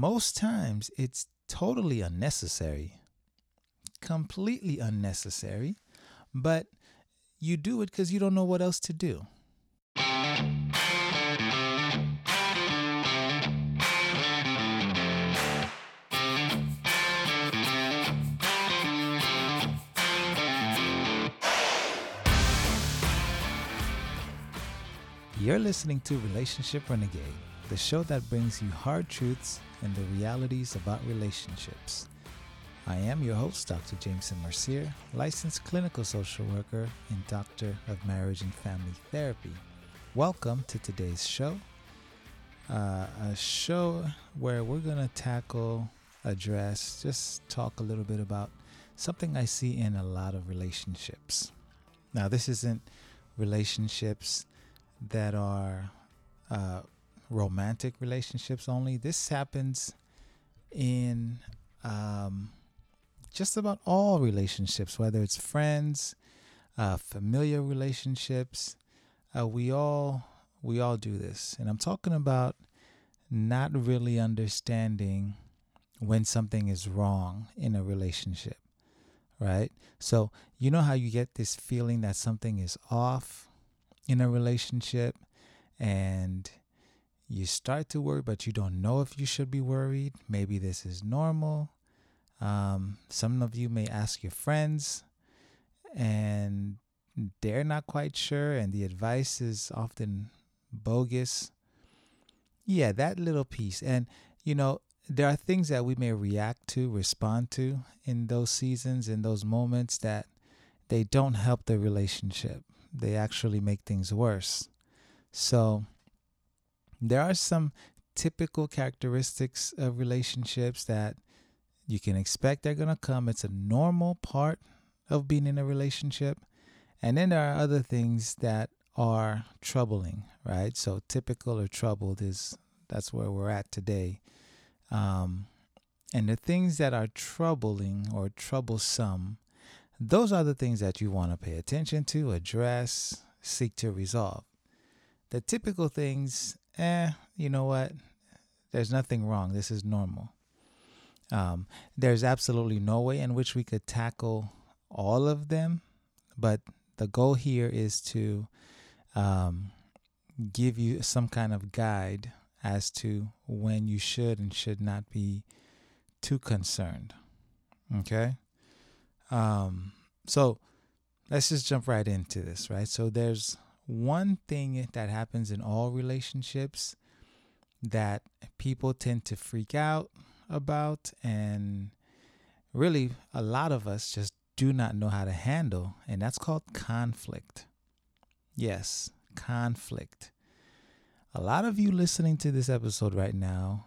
most times it's totally unnecessary, completely unnecessary, but you do it because you don't know what else to do. You're listening to Relationship Renegade, the show that brings you hard truths and the realities about relationships. I am your host, Dr. Jameson Mercier, licensed clinical social worker and doctor of marriage and family therapy. Welcome to today's show, uh, a show where we're going to tackle, address, just talk a little bit about something I see in a lot of relationships. Now, this isn't relationships that are uh, romantic relationships only. This happens in um, just about all relationships, whether it's friends, uh, familiar relationships. Uh, we all we all do this, and I'm talking about not really understanding when something is wrong in a relationship, right? So you know how you get this feeling that something is off in a relationship and you start to worry, but you don't know if you should be worried. Maybe this is normal. Um, some of you may ask your friends, and they're not quite sure, and the advice is often bogus. Yeah, that little piece. And, you know, there are things that we may react to, respond to in those seasons, in those moments that they don't help the relationship they actually make things worse. So, there are some typical characteristics of relationships that you can expect they're going to come. It's a normal part of being in a relationship. And then there are other things that are troubling, right? So, typical or troubled is that's where we're at today. Um, and the things that are troubling or troublesome those are the things that you want to pay attention to, address, seek to resolve. The typical things, eh, you know what? There's nothing wrong. This is normal. Um, there's absolutely no way in which we could tackle all of them, but the goal here is to um, give you some kind of guide as to when you should and should not be too concerned. Okay? Um, so let's just jump right into this, right? So there's one thing that happens in all relationships that people tend to freak out about, and really a lot of us just do not know how to handle, and that's called conflict. Yes, conflict. A lot of you listening to this episode right now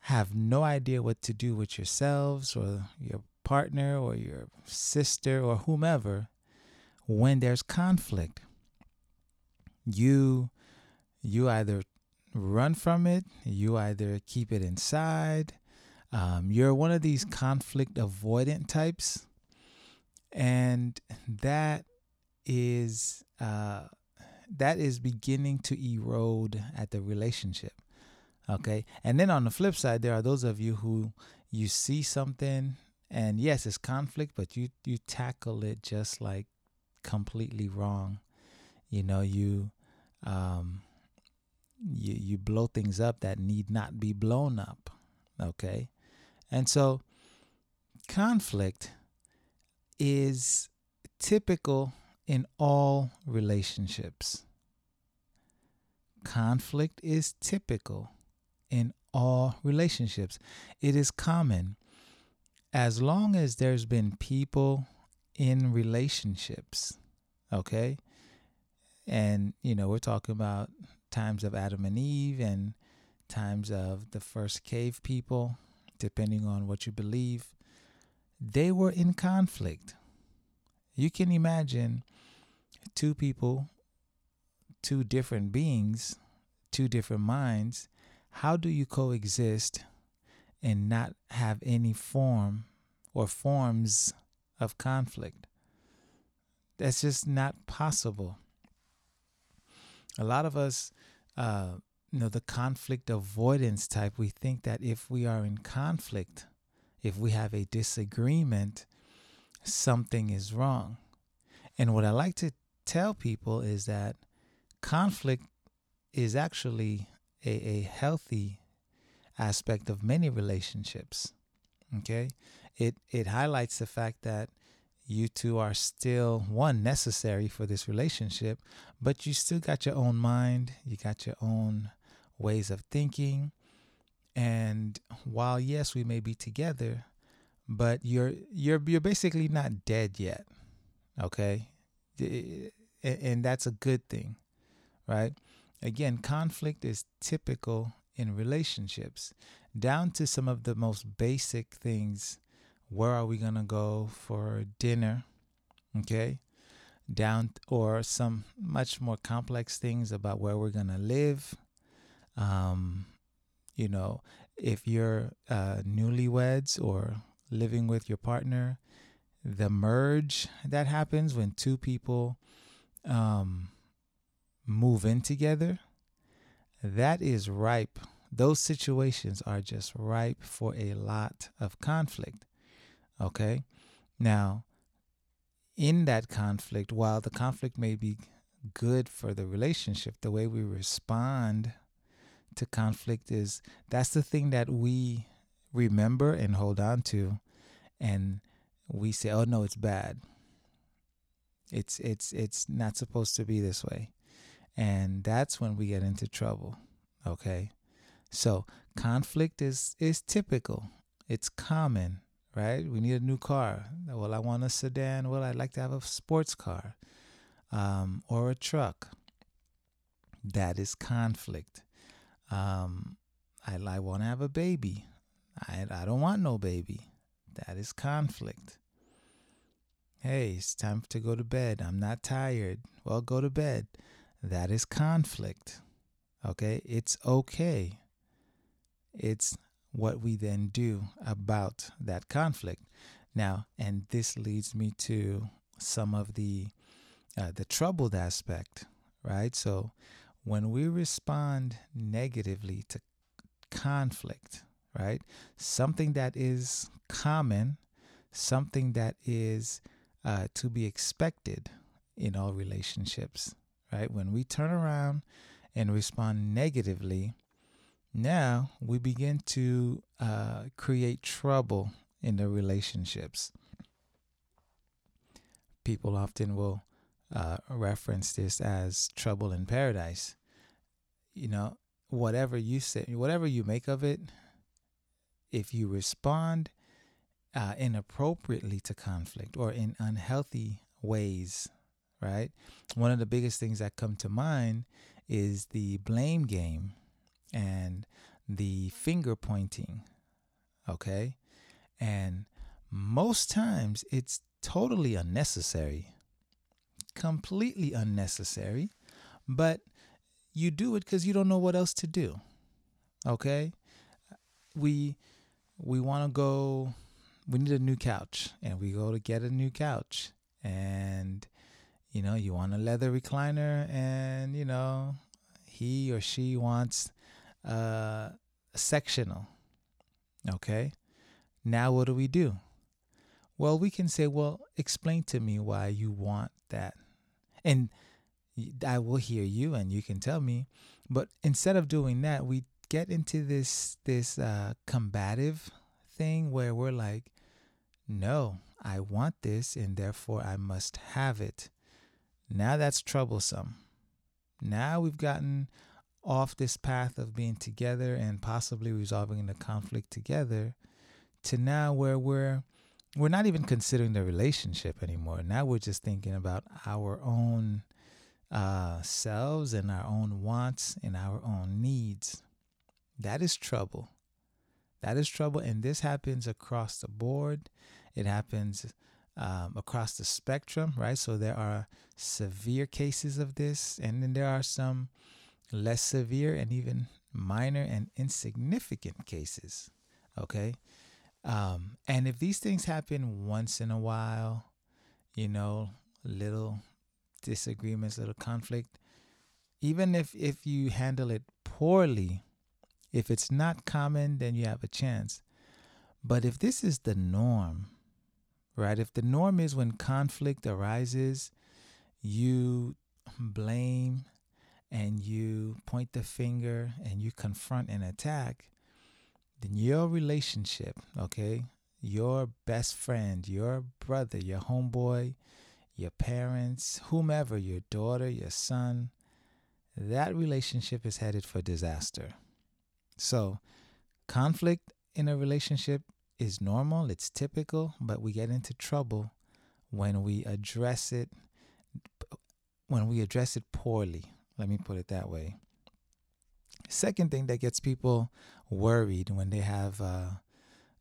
have no idea what to do with yourselves or your partner or your sister or whomever when there's conflict you you either run from it you either keep it inside um, you're one of these conflict avoidant types and that is uh, that is beginning to erode at the relationship okay? And then on the flip side there are those of you who you see something and yes it's conflict but you you tackle it just like completely wrong. You know you um you you blow things up that need not be blown up okay? And so conflict is typical in all relationships. Conflict is typical in all relationships. It is common. As long as there's been people in relationships, okay? And, you know, we're talking about times of Adam and Eve and times of the first cave people, depending on what you believe. They were in conflict. You can imagine two people, two different beings, two different minds. How do you coexist and not have any form or forms of conflict. That's just not possible. A lot of us uh, you know the conflict avoidance type we think that if we are in conflict if we have a disagreement something is wrong. And what i like to tell people is that conflict is actually a, a healthy aspect of many relationships okay? It it highlights the fact that you two are still one necessary for this relationship but you still got your own mind you got your own ways of thinking. And while yes we may be together but you're you're you're basically not dead yet okay? And that's a good thing right? Again conflict is typical in relationships down to some of the most basic things where are we to go for dinner okay? Down or some much more complex things about where we're to live. Um you know if you're uh, newlyweds or living with your partner the merge that happens when two people um, move in together that is ripe. Those situations are just ripe for a lot of conflict Okay. Now, in that conflict, while the conflict may be good for the relationship, the way we respond to conflict is that's the thing that we remember and hold on to and we say oh no it's bad. It's it's it's not supposed to be this way. And that's when we get into trouble okay? So conflict is is typical. It's common right? We need a new car. Well, I want a sedan. Well, I'd like to have a sports car um, or a truck. That is conflict. Um, I, I want to have a baby. I, I don't want no baby. That is conflict. Hey, it's time to go to bed. I'm not tired. Well, go to bed. That is conflict. Okay? It's okay. It's what we then do about that conflict. Now, and this leads me to some of the uh, the troubled aspect, right? So, when we respond negatively to conflict, right? Something that is common, something that is uh, to be expected in all relationships, right? When we turn around and respond negatively, now we begin to uh, create trouble in the relationships. People often will uh, reference this as trouble in paradise. You know, whatever you say, whatever you make of it, if you respond uh, inappropriately to conflict or in unhealthy ways, right? One of the biggest things that come to mind is the blame game and the finger pointing. Okay. And most times it's totally unnecessary, completely unnecessary, but you do it because you don't know what else to do. Okay. We, we want to go, we need a new couch and we go to get a new couch and, you know, you want a leather recliner and, you know, he or she wants uh, sectional. Okay. Now, what do we do? Well, we can say, well, explain to me why you want that. And I will hear you and you can tell me. But instead of doing that, we get into this this uh, combative thing where we're like, no, I want this and therefore I must have it. Now that's troublesome. Now we've gotten off this path of being together and possibly resolving the conflict together to now where we're we're not even considering the relationship anymore. Now we're just thinking about our own uh, selves and our own wants and our own needs. That is trouble. That is trouble. And this happens across the board. It happens um, across the spectrum, right? So there are severe cases of this, and then there are some less severe and even minor and insignificant cases. Okay. Um, and if these things happen once in a while, you know, little disagreements, little conflict, even if if you handle it poorly, if it's not common, then you have a chance. But if this is the norm, right? If the norm is when conflict arises, you blame and you point the finger and you confront and attack, then your relationship, okay, your best friend, your brother, your homeboy, your parents, whomever, your daughter, your son, that relationship is headed for disaster. So, conflict in a relationship is normal, it's typical, but we get into trouble when we address it when we address it poorly. Let me put it that way. Second thing that gets people worried when they have uh,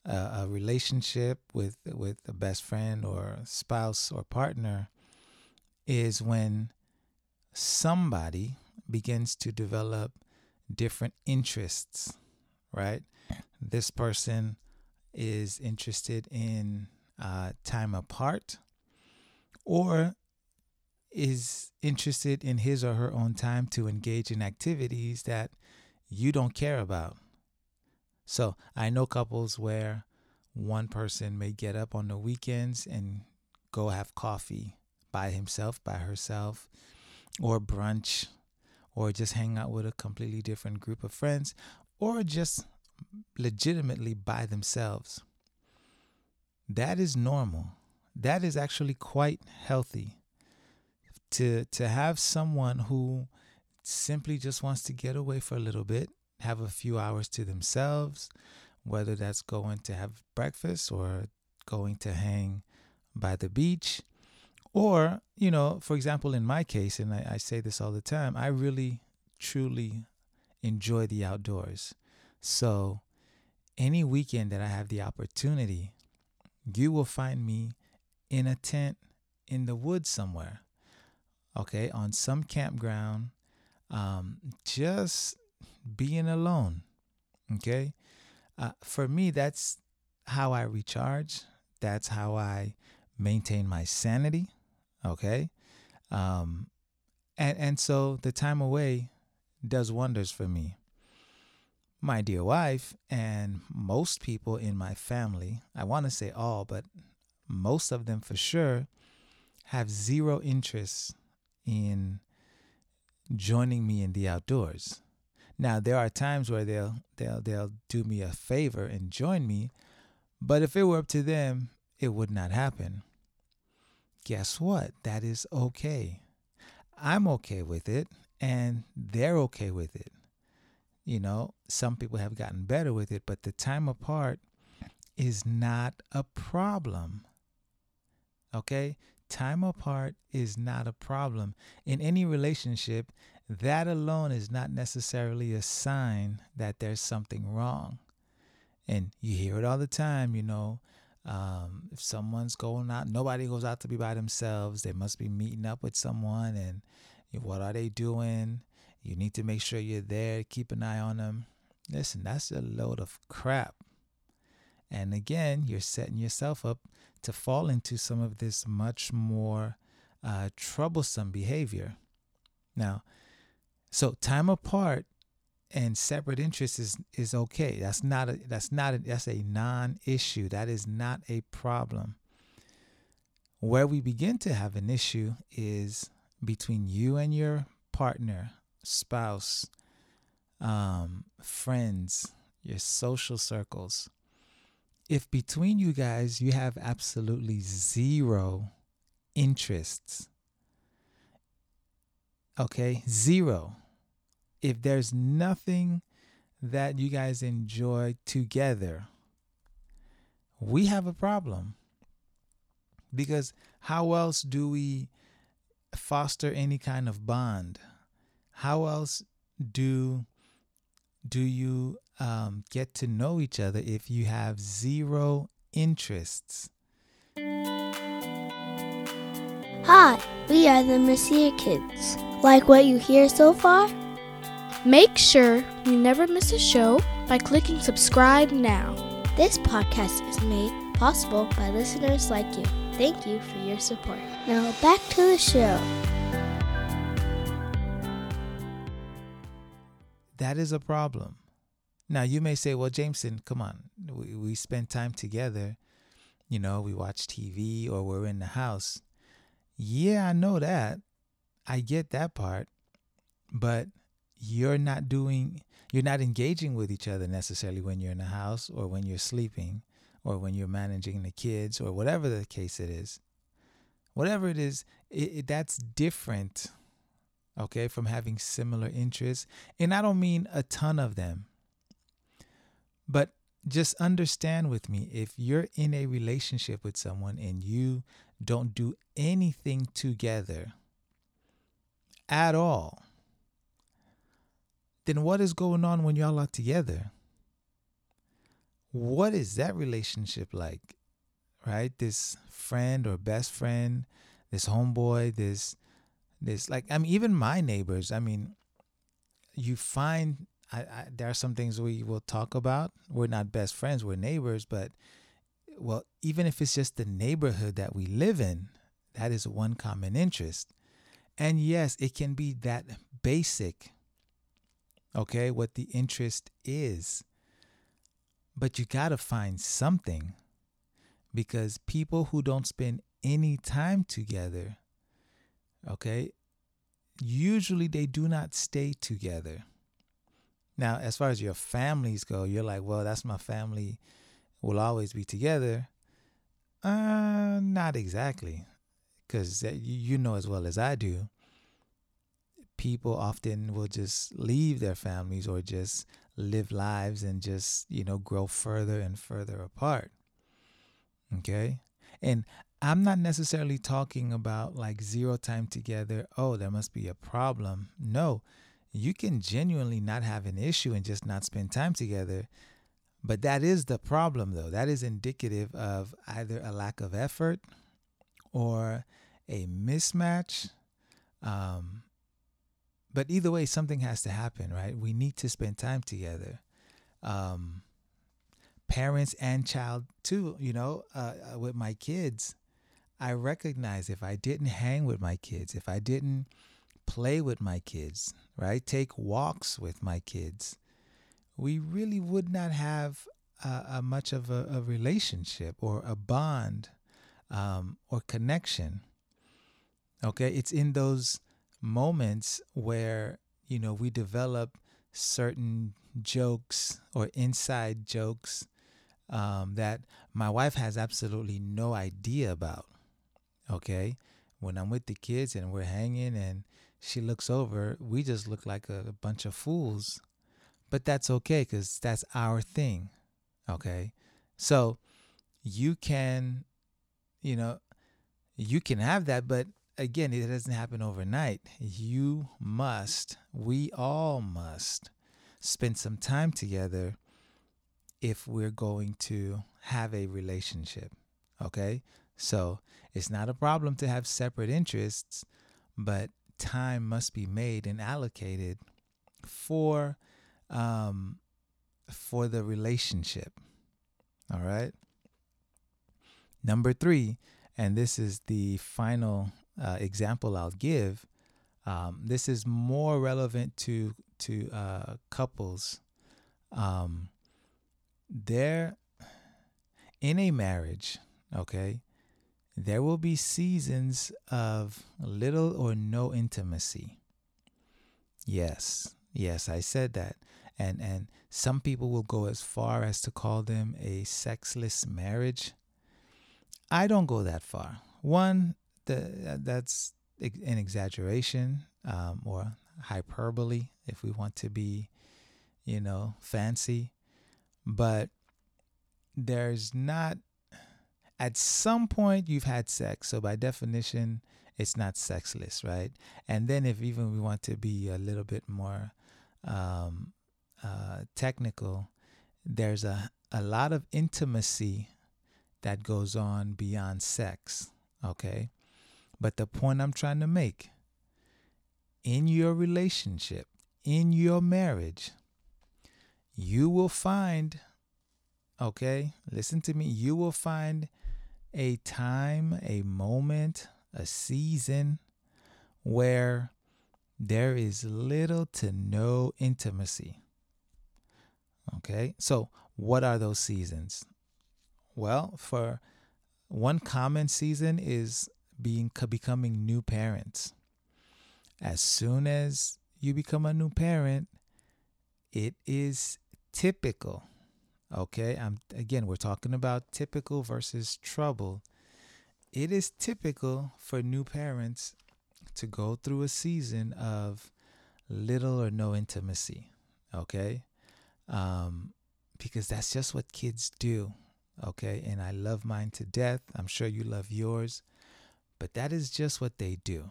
a, a relationship with with a best friend or spouse or partner is when somebody begins to develop different interests, right? This person is interested in uh, time apart or is interested in his or her own time to engage in activities that you don't care about. So I know couples where one person may get up on the weekends and go have coffee by himself, by herself, or brunch, or just hang out with a completely different group of friends, or just legitimately by themselves. That is normal. That is actually quite healthy. To to have someone who simply just wants to get away for a little bit, have a few hours to themselves, whether that's going to have breakfast or going to hang by the beach. Or, you know, for example, in my case, and I, I say this all the time, I really, truly enjoy the outdoors. So, any weekend that I have the opportunity, you will find me in a tent in the woods somewhere, okay, on some campground, um, just being alone, okay. Uh, for me, that's how I recharge. That's how I maintain my sanity, okay. Um, and and so the time away does wonders for me my dear wife and most people in my family, I want to say all, but most of them for sure, have zero interest in joining me in the outdoors. Now there are times where they'll they'll they'll do me a favor and join me, but if it were up to them, it would not happen. Guess what? That is okay. I'm okay with it and they're okay with it. You know, some people have gotten better with it, but the time apart is not a problem. Okay? Time apart is not a problem. In any relationship, that alone is not necessarily a sign that there's something wrong. And you hear it all the time, you know. Um, if someone's going out, nobody goes out to be by themselves. They must be meeting up with someone. And what are they doing? You need to make sure you're there, keep an eye on them. Listen, that's a load of crap. And again, you're setting yourself up to fall into some of this much more uh, troublesome behavior. Now, so time apart and separate interests is is okay. That's not a that's not a, that's a non-issue. That is not a problem. Where we begin to have an issue is between you and your partner spouse, um, friends, your social circles. If between you guys you have absolutely zero interests, okay, zero. If there's nothing that you guys enjoy together, we have a problem. Because how else do we foster any kind of bond? how else do do you um, get to know each other if you have zero interests? Hi, we are the Mercier Kids. Like what you hear so far? Make sure you never miss a show by clicking subscribe now. This podcast is made possible by listeners like you. Thank you for your support. Now back to the show. that is a problem. Now, you may say, well, Jameson, come on. We, we spend time together. You know, we watch TV or we're in the house. Yeah, I know that. I get that part. But you're not doing, you're not engaging with each other necessarily when you're in the house or when you're sleeping or when you're managing the kids or whatever the case it is. Whatever it is, it, it, that's different, okay, from having similar interests. And I don't mean a ton of them, but just understand with me if you're in a relationship with someone and you don't do anything together at all, then what is going on when y'all are together? What is that relationship like? Right? This friend or best friend, this homeboy, this this like I mean even my neighbors, I mean you find I, I, there are some things we will talk about. We're not best friends, we're neighbors, but well, even if it's just the neighborhood that we live in, that is one common interest. And yes, it can be that basic, okay, what the interest is. But you got to find something because people who don't spend any time together, okay, usually they do not stay together. Now, as far as your families go, you're like, well, that's my family. We'll always be together. Uh, not exactly, because you know as well as I do. People often will just leave their families or just live lives and just you know grow further and further apart. Okay, and I'm not necessarily talking about like zero time together. Oh, there must be a problem. No, you can genuinely not have an issue and just not spend time together. But that is the problem, though. That is indicative of either a lack of effort or a mismatch. Um, but either way, something has to happen, right? We need to spend time together. Um, parents and child, too, you know, uh, uh with my kids, I recognize if I didn't hang with my kids, if I didn't play with my kids, right? Take walks with my kids. We really would not have a, a much of a, a, relationship or a bond um, or connection. Okay, it's in those moments where you know we develop certain jokes or inside jokes um, that my wife has absolutely no idea about. Okay, when I'm with the kids and we're hanging and she looks over, we just look like a, a bunch of fools. But that's okay because that's our thing. Okay. So you can, you know, you can have that, but again, it doesn't happen overnight. You must, we all must spend some time together if we're going to have a relationship. Okay. So it's not a problem to have separate interests, but time must be made and allocated for um, for the relationship. All right. Number three, and this is the final uh, example I'll give. Um, this is more relevant to to uh, couples. Um, there, in a marriage, okay, there will be seasons of little or no intimacy. Yes, yes, I said that. And and some people will go as far as to call them a sexless marriage. I don't go that far. One, the, that's an exaggeration um, or hyperbole, if we want to be, you know, fancy. But there's not at some point you've had sex. So by definition, it's not sexless, right? And then if even we want to be a little bit more um, uh, technical, there's a, a lot of intimacy that goes on beyond sex, okay? But the point I'm trying to make in your relationship, in your marriage, you will find, okay, listen to me, you will find a time, a moment, a season where there is little to no intimacy. Okay, so what are those seasons? Well, for one common season is being becoming new parents. As soon as you become a new parent, it is typical. Okay, I'm again we're talking about typical versus trouble. It is typical for new parents to go through a season of little or no intimacy. Okay, um, because that's just what kids do. Okay, and I love mine to death. I'm sure you love yours, but that is just what they do.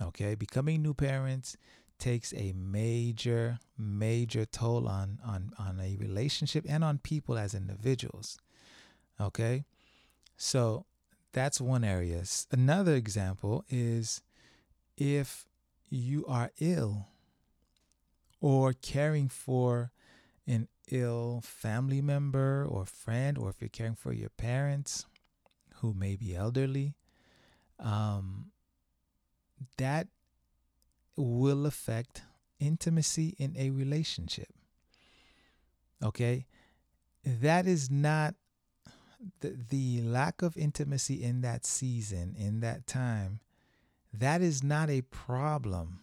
Okay, becoming new parents takes a major, major toll on on on a relationship and on people as individuals. Okay, so that's one area. Another example is if you are ill or caring for an ill family member or friend, or if you're caring for your parents who may be elderly, um, that will affect intimacy in a relationship. Okay? That is not the, the lack of intimacy in that season, in that time, that is not a problem.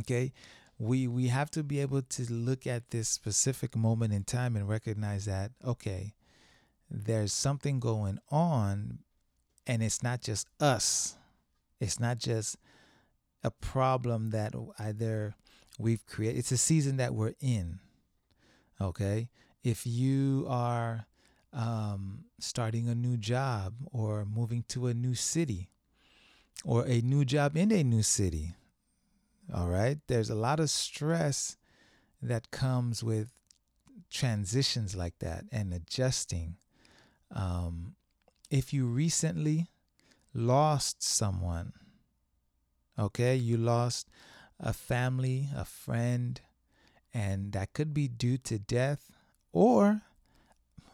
Okay? We we have to be able to look at this specific moment in time and recognize that okay, there's something going on and it's not just us. It's not just a problem that either we've created. It's a season that we're in. Okay? If you are um, starting a new job or moving to a new city or a new job in a new city, all right, there's a lot of stress that comes with transitions like that and adjusting. Um, if you recently lost someone, okay, you lost a family, a friend, and that could be due to death or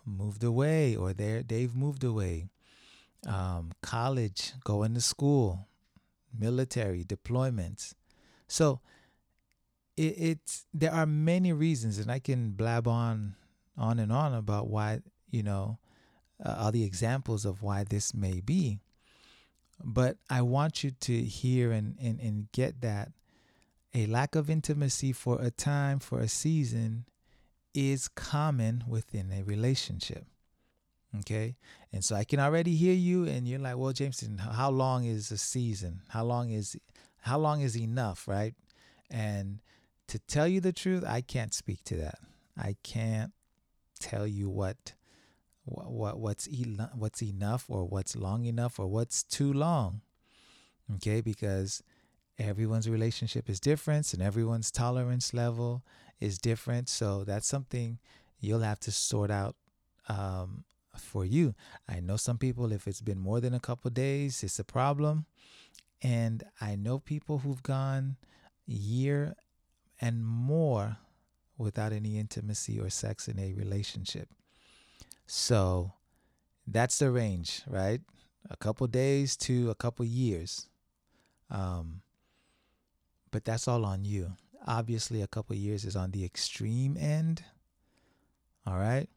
moved away or they they've moved away. Um, college, going to school, military deployments. So it, it's there are many reasons, and I can blab on on and on about why you know uh, all the examples of why this may be. But I want you to hear and, and, and get that a lack of intimacy for a time, for a season, is common within a relationship. Okay. And so I can already hear you and you're like, well, Jameson, how long is a season? How long is how long is enough, right? And to tell you the truth, I can't speak to that. I can't tell you what what, what what's what's enough or what's long enough or what's too long. Okay? Because everyone's relationship is different and everyone's tolerance level is different. So that's something you'll have to sort out um, for you. I know some people, if it's been more than a couple days, it's a problem. And I know people who've gone year and more without any intimacy or sex in a relationship. So that's the range, right? A couple days to a couple years. Um, but that's all on you. Obviously, a couple years is on the extreme end. All right.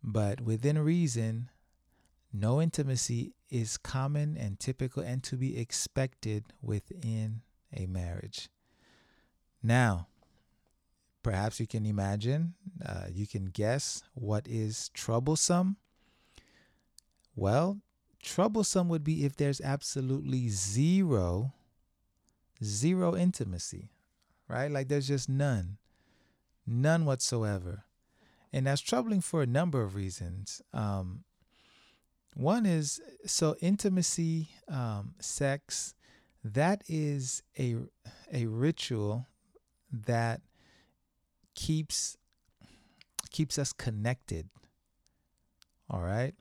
But within reason, no intimacy is common and typical and to be expected within a marriage. Now, perhaps you can imagine, uh, you can guess what is troublesome. Well, troublesome would be if there's absolutely zero, zero intimacy right? Like there's just none, none whatsoever. And that's troubling for a number of reasons. Um, one is so intimacy, um, sex, that is a a ritual that keeps keeps us connected. All right,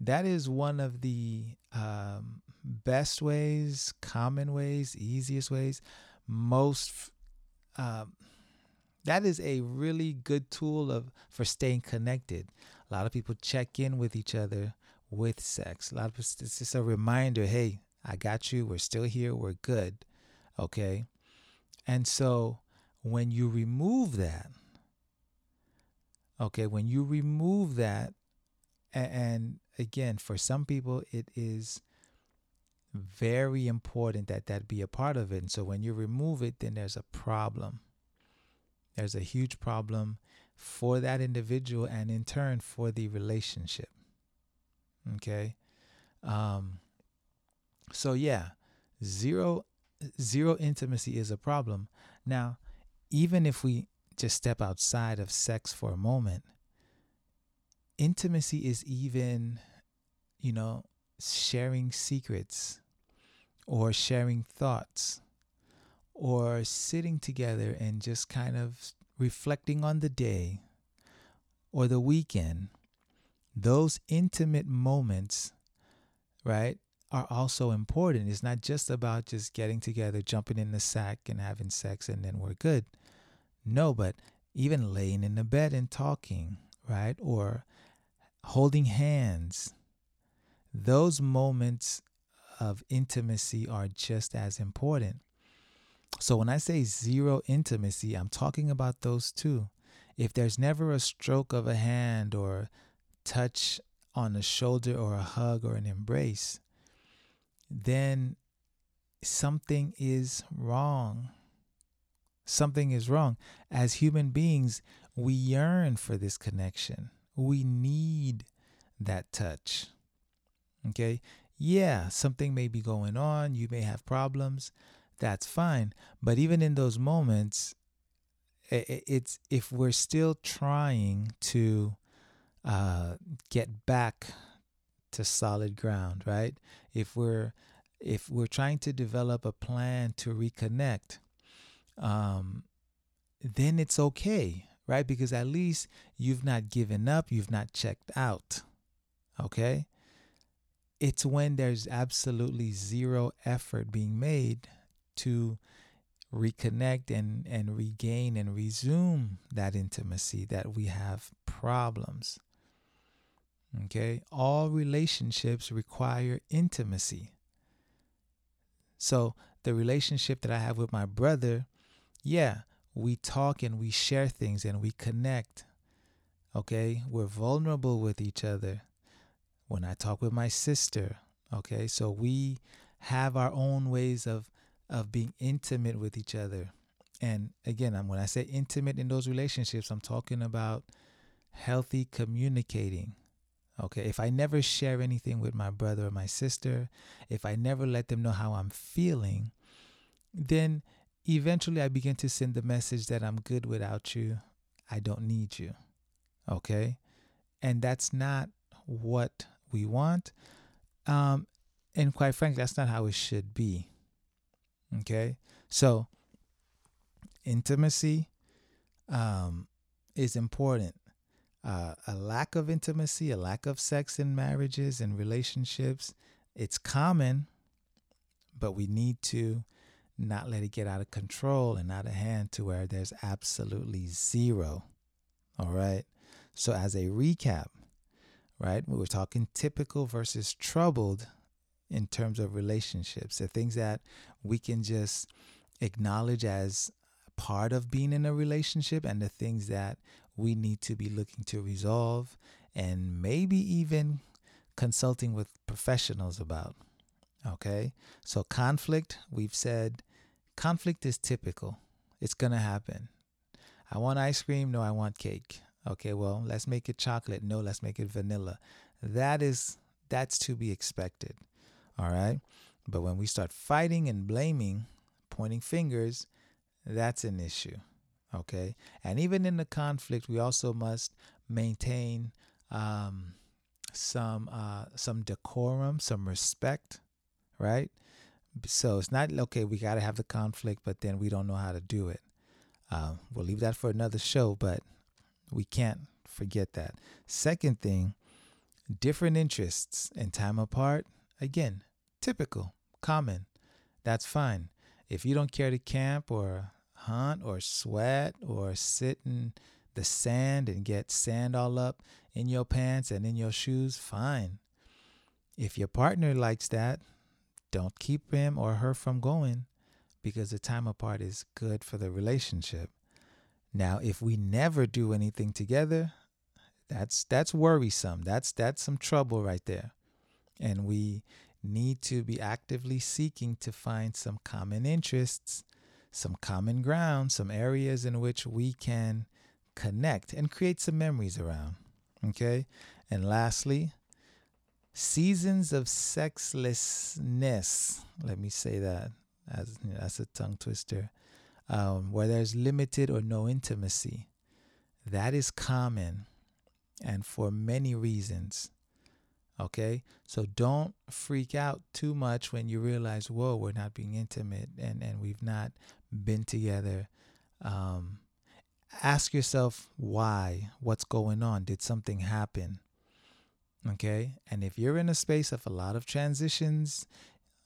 that is one of the um, best ways, common ways, easiest ways, most um, that is a really good tool of for staying connected. A lot of people check in with each other with sex. A lot of it's just a reminder, hey, I got you. We're still here. We're good. Okay. And so when you remove that, okay, when you remove that, and again, for some people, it is very important that that be a part of it. And so when you remove it, then there's a problem. There's a huge problem for that individual and in turn for the relationship. Okay. Um, so yeah, zero zero intimacy is a problem. Now, even if we just step outside of sex for a moment, intimacy is even, you know, sharing secrets or sharing thoughts or sitting together and just kind of reflecting on the day or the weekend. Those intimate moments, right, are also important. It's not just about just getting together, jumping in the sack, and having sex, and then we're good. No, but even laying in the bed and talking, right? Or holding hands. Those moments of intimacy are just as important. So when I say zero intimacy, I'm talking about those two. If there's never a stroke of a hand or touch on the shoulder or a hug or an embrace, then something is wrong. Something is wrong. As human beings, we yearn for this connection. We need that touch. Okay? Yeah, something may be going on. You may have problems. That's fine. But even in those moments, it's if we're still trying to uh, get back to solid ground, right? If we're if we're trying to develop a plan to reconnect, um, then it's okay, right? Because at least you've not given up, you've not checked out. Okay? It's when there's absolutely zero effort being made to reconnect and, and regain and resume that intimacy that we have problems. Okay? All relationships require intimacy. So, the relationship that I have with my brother, yeah, we talk and we share things and we connect. Okay? We're vulnerable with each other. When I talk with my sister, okay? So, we have our own ways of of being intimate with each other. And again, when I say intimate in those relationships, I'm talking about healthy communicating. Okay, if I never share anything with my brother or my sister, if I never let them know how I'm feeling, then eventually I begin to send the message that I'm good without you. I don't need you. Okay? And that's not what we want. Um, and quite frankly, that's not how it should be. Okay? So, intimacy um, is important uh, a lack of intimacy, a lack of sex in marriages and relationships. It's common, but we need to not let it get out of control and out of hand to where there's absolutely zero. All right. So, as a recap, right, we were talking typical versus troubled in terms of relationships, the things that we can just acknowledge as part of being in a relationship and the things that we need to be looking to resolve and maybe even consulting with professionals about. Okay? So, conflict, we've said conflict is typical, it's going to happen. I want ice cream. No, I want cake. Okay, well, let's make it chocolate. No, let's make it vanilla. That is that's to be expected. All right? But when we start fighting and blaming, pointing fingers, that's an issue. Okay. And even in the conflict, we also must maintain um, some uh, some decorum, some respect, right? So it's not okay. We got to have the conflict, but then we don't know how to do it. Uh, we'll leave that for another show, but we can't forget that. Second thing, different interests and time apart. Again, typical, common. That's fine. If you don't care to camp or hunt or sweat or sit in the sand and get sand all up in your pants and in your shoes, fine. If your partner likes that, don't keep him or her from going because the time apart is good for the relationship. Now, if we never do anything together, that's that's worrisome. That's that's some trouble right there. And we need to be actively seeking to find some common interests, some common ground, some areas in which we can connect and create some memories around. Okay? And lastly, seasons of sexlessness. Let me say that as you know, that's a tongue twister. Um, where there's limited or no intimacy. That is common and for many reasons. Okay? So don't freak out too much when you realize, whoa, we're not being intimate and, and we've not been together. Um, ask yourself why, what's going on? Did something happen? Okay? And if you're in a space of a lot of transitions,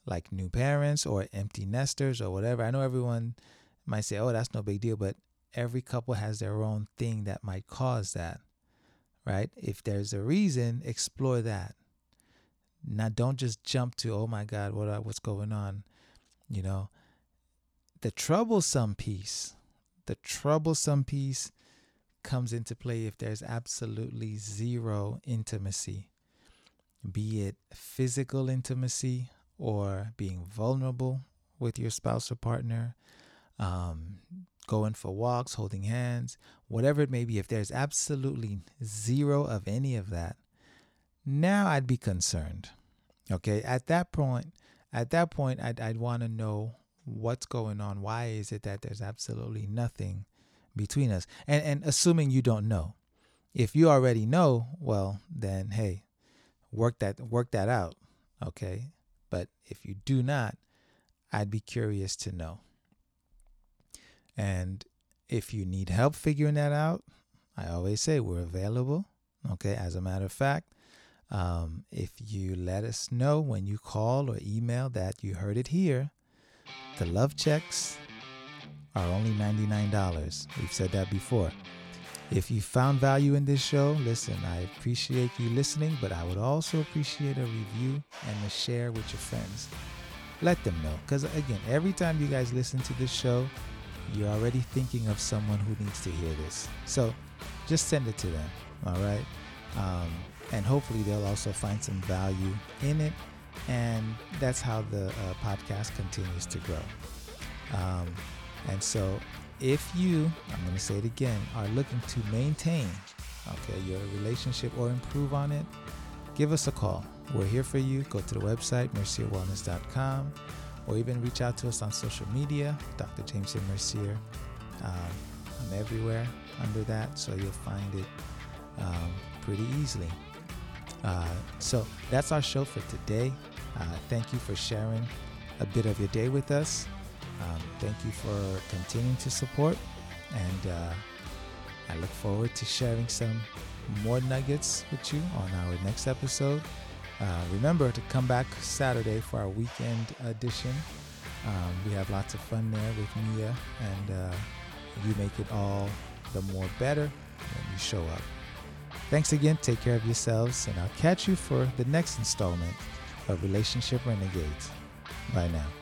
like new parents or empty nesters or whatever, I know everyone might say, oh, that's no big deal, but every couple has their own thing that might cause that, right? If there's a reason, explore that. Now, don't just jump to, oh my God, what what's going on? You know, the troublesome piece, the troublesome piece comes into play if there's absolutely zero intimacy, be it physical intimacy or being vulnerable with your spouse or partner, um, going for walks, holding hands, whatever it may be. If there's absolutely zero of any of that, now I'd be concerned. Okay, at that point, at that point, I'd I'd want to know what's going on. Why is it that there's absolutely nothing between us? And and assuming you don't know, if you already know, well, then hey, work that work that out. Okay, but if you do not, I'd be curious to know. And if you need help figuring that out, I always say we're available. Okay, as a matter of fact, um, if you let us know when you call or email that you heard it here, the love checks are only $99. We've said that before. If you found value in this show, listen, I appreciate you listening, but I would also appreciate a review and a share with your friends. Let them know. Because again, every time you guys listen to this show, you're already thinking of someone who needs to hear this. So just send it to them. All right. Um, and hopefully they'll also find some value in it. And that's how the uh, podcast continues to grow. Um, and so, if you, I'm going to say it again, are looking to maintain, okay, your relationship or improve on it, give us a call. We're here for you. Go to the website, mercierwellness.com, or even reach out to us on social media, Dr. Jameson Mercier. Um, I'm everywhere under that, so you'll find it um, pretty easily. Uh, so that's our show for today. Uh, thank you for sharing a bit of your day with us. Um, thank you for continuing to support, and uh, I look forward to sharing some more nuggets with you on our next episode. Uh, remember to come back Saturday for our weekend edition. Um, we have lots of fun there with Mia, and uh, you make it all the more better when you show up. Thanks again. Take care of yourselves, and I'll catch you for the next installment of Relationship Renegades. Bye now.